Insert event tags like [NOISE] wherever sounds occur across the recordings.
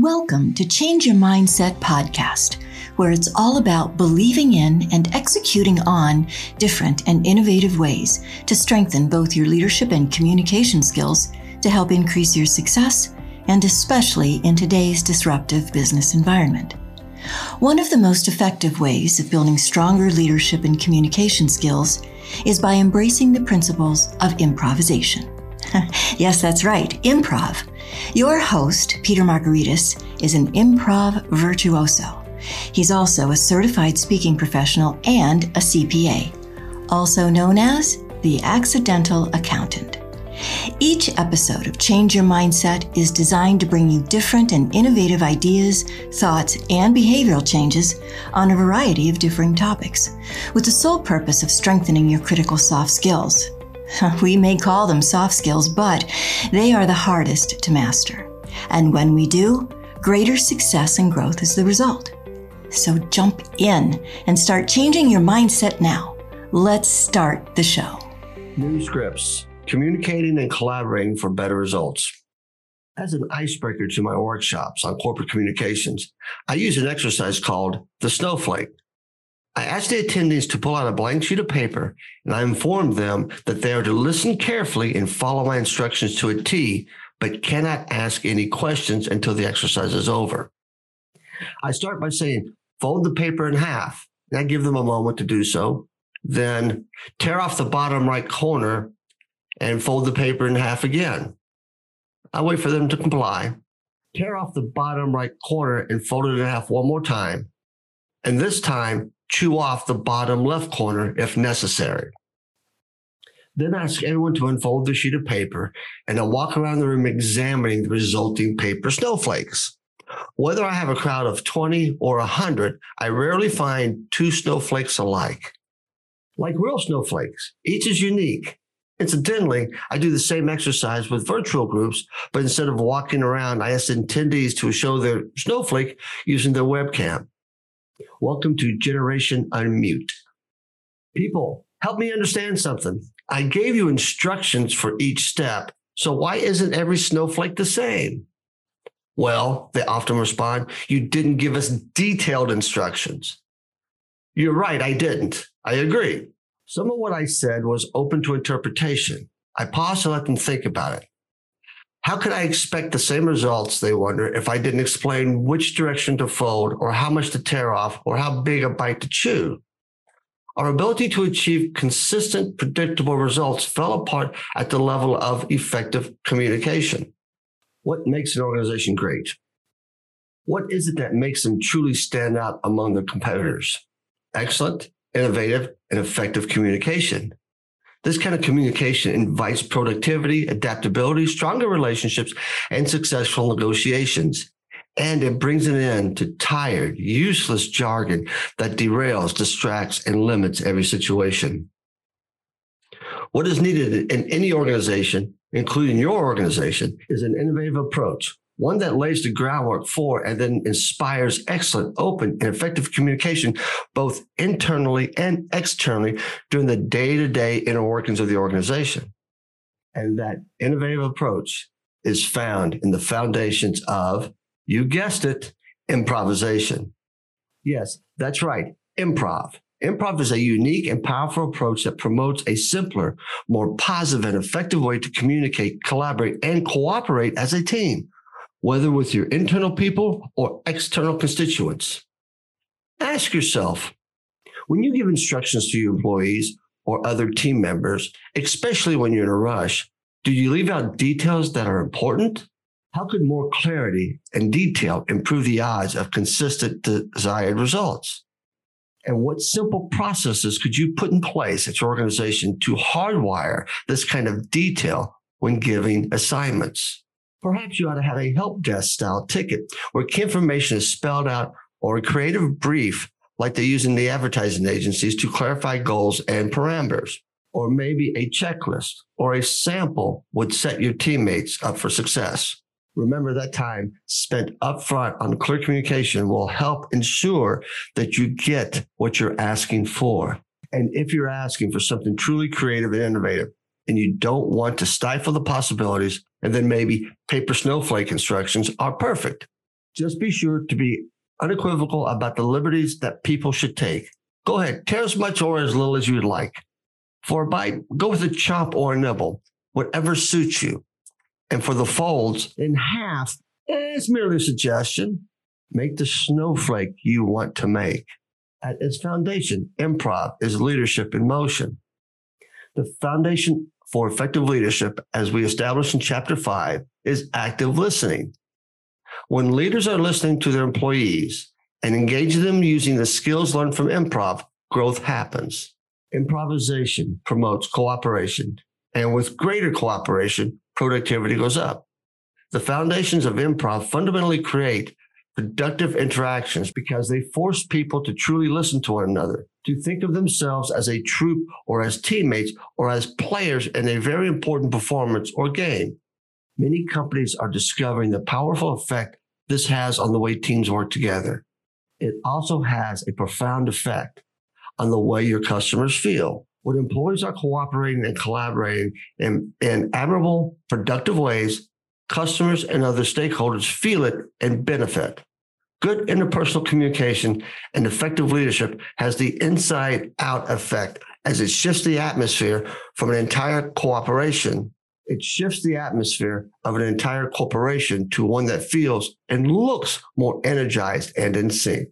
Welcome to Change Your Mindset podcast, where it's all about believing in and executing on different and innovative ways to strengthen both your leadership and communication skills to help increase your success, and especially in today's disruptive business environment. One of the most effective ways of building stronger leadership and communication skills is by embracing the principles of improvisation. [LAUGHS] yes, that's right, improv. Your host, Peter Margaritis, is an improv virtuoso. He's also a certified speaking professional and a CPA, also known as the accidental accountant. Each episode of Change Your Mindset is designed to bring you different and innovative ideas, thoughts, and behavioral changes on a variety of differing topics, with the sole purpose of strengthening your critical soft skills. [LAUGHS] We may call them soft skills, but they are the hardest to master. And when we do, greater success and growth is the result. So jump in and start changing your mindset now. Let's start the show. New scripts, communicating and collaborating for better results. As an icebreaker to my workshops on corporate communications, I use an exercise called the snowflake. I asked the attendees to pull out a blank sheet of paper and I informed them that they are to listen carefully and follow my instructions to a T, but cannot ask any questions until the exercise is over. I start by saying, fold the paper in half. And I give them a moment to do so. Then tear off the bottom right corner and fold the paper in half again. I wait for them to comply. Tear off the bottom right corner and fold it in half one more time. And this time, chew off the bottom left corner if necessary. Then ask everyone to unfold the sheet of paper and I'll walk around the room examining the resulting paper snowflakes. Whether I have a crowd of 20 or 100, I rarely find two snowflakes alike. Like real snowflakes, each is unique. Incidentally, I do the same exercise with virtual groups, but instead of walking around, I ask attendees to show their snowflake using their webcam. Welcome to Generation Unmute. People, help me understand something. I gave you instructions for each step. So why isn't every snowflake the same? Well, they often respond, you didn't give us detailed instructions. You're right, I didn't. I agree. Some of what I said was open to interpretation. I paused to let them think about it. How could I expect the same results, they wonder, if I didn't explain which direction to fold or how much to tear off or how big a bite to chew? Our ability to achieve consistent, predictable results fell apart at the level of effective communication. What makes an organization great? What is it that makes them truly stand out among their competitors? Excellent, innovative, and effective communication. This kind of communication invites productivity, adaptability, stronger relationships, and successful negotiations. And it brings an end to tired, useless jargon that derails, distracts, and limits every situation. What is needed in any organization, including your organization, is an innovative approach one that lays the groundwork for and then inspires excellent, open, and effective communication, both internally and externally during the day to day inner workings of the organization. And that innovative approach is found in the foundations of, you guessed it, improvisation. Yes, that's right, improv. Improv is a unique and powerful approach that promotes a simpler, more positive and effective way to communicate, collaborate, and cooperate as a team whether with your internal people or external constituents. Ask yourself when you give instructions to your employees or other team members, especially when you're in a rush, do you leave out details that are important? How could more clarity and detail improve the odds of consistent desired results? And what simple processes could you put in place at your organization to hardwire this kind of detail when giving assignments? Perhaps you ought to have a help desk style ticket where key information is spelled out or a creative brief like they use in the advertising agencies to clarify goals and parameters. Or maybe a checklist or a sample would set your teammates up for success. Remember that time spent upfront on clear communication will help ensure that you get what you're asking for. And if you're asking for something truly creative and innovative, and you don't want to stifle the possibilities, and then maybe paper snowflake instructions are perfect. Just be sure to be unequivocal about the liberties that people should take. Go ahead, tear as much or as little as you'd like. For a bite, go with a chop or a nibble, whatever suits you. And for the folds, in half, it's merely a suggestion. Make the snowflake you want to make. At its foundation, improv is leadership in motion. The foundation for effective leadership, as we established in chapter five, is active listening. When leaders are listening to their employees and engaging them using the skills learned from improv, growth happens. Improvisation promotes cooperation, and with greater cooperation, productivity goes up. The foundations of improv fundamentally create productive interactions because they force people to truly listen to one another, to think of themselves as a troupe or as teammates or as players in a very important performance or game. Many companies are discovering the powerful effect this has on the way teams work together. It also has a profound effect on the way your customers feel. When employees are cooperating and collaborating in, in admirable, productive ways, customers and other stakeholders feel it and benefit. Good interpersonal communication and effective leadership has the inside out effect as it shifts the atmosphere from an entire cooperation it shifts the atmosphere of an entire corporation to one that feels and looks more energized and in sync.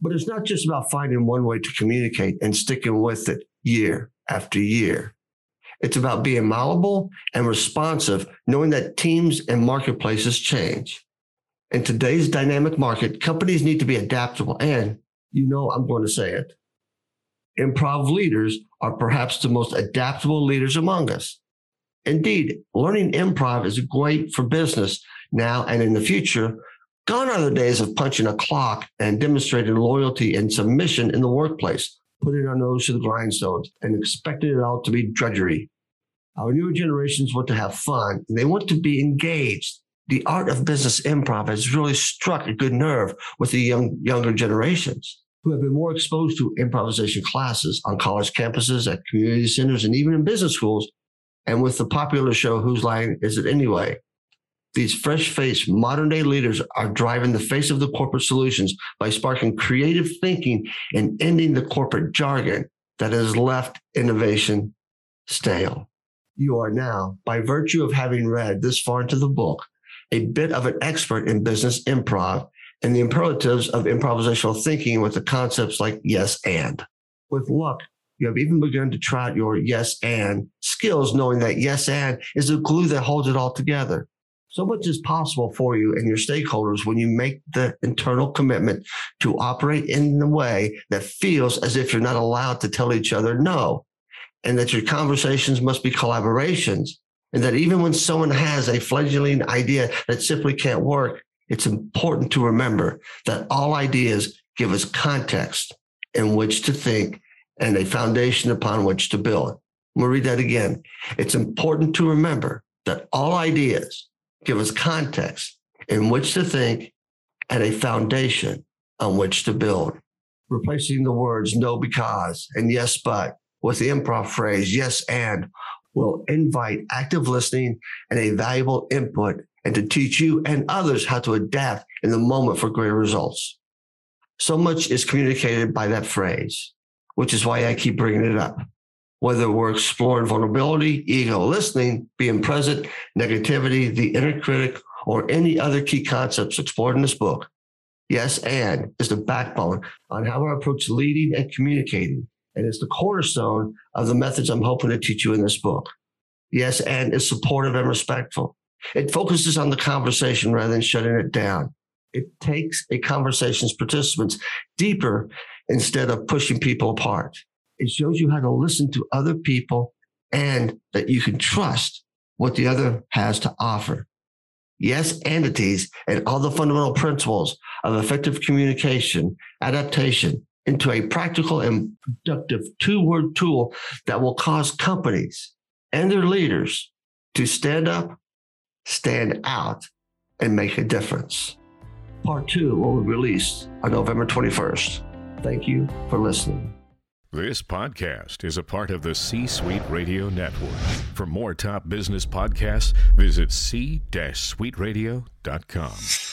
But it's not just about finding one way to communicate and sticking with it year after year. It's about being malleable and responsive, knowing that teams and marketplaces change. In today's dynamic market, companies need to be adaptable. And you know, I'm going to say it. Improv leaders are perhaps the most adaptable leaders among us. Indeed, learning improv is great for business now and in the future. Gone are the days of punching a clock and demonstrating loyalty and submission in the workplace, putting our nose to the grindstones and expecting it all to be drudgery. Our newer generations want to have fun and they want to be engaged. The art of business improv has really struck a good nerve with the young, younger generations who have been more exposed to improvisation classes on college campuses, at community centers, and even in business schools and with the popular show Whose Line Is It Anyway? These fresh faced modern day leaders are driving the face of the corporate solutions by sparking creative thinking and ending the corporate jargon that has left innovation stale. You are now, by virtue of having read this far into the book, a bit of an expert in business improv and the imperatives of improvisational thinking with the concepts like yes and. With luck, you have even begun to try out your yes and skills, knowing that yes and is the glue that holds it all together. So much is possible for you and your stakeholders when you make the internal commitment to operate in the way that feels as if you're not allowed to tell each other no, and that your conversations must be collaborations, and that even when someone has a fledgling idea that simply can't work, it's important to remember that all ideas give us context in which to think and a foundation upon which to build. We'll read that again. It's important to remember that all ideas give us context in which to think and a foundation on which to build. Replacing the words no because and yes but with the improv phrase yes and will invite active listening and a valuable input and to teach you and others how to adapt in the moment for great results. So much is communicated by that phrase which is why I keep bringing it up. Whether we're exploring vulnerability, ego listening, being present, negativity, the inner critic, or any other key concepts explored in this book, yes, and is the backbone on how I approach leading and communicating. And it's the cornerstone of the methods I'm hoping to teach you in this book. Yes, and is supportive and respectful. It focuses on the conversation rather than shutting it down. It takes a conversation's participants deeper instead of pushing people apart. It shows you how to listen to other people and that you can trust what the other has to offer. Yes, entities and all the fundamental principles of effective communication, adaptation into a practical and productive two word tool that will cause companies and their leaders to stand up, stand out, and make a difference. Part two will be released on November 21st. Thank you for listening. This podcast is a part of the C Suite Radio Network. For more top business podcasts, visit c-suiteradio.com.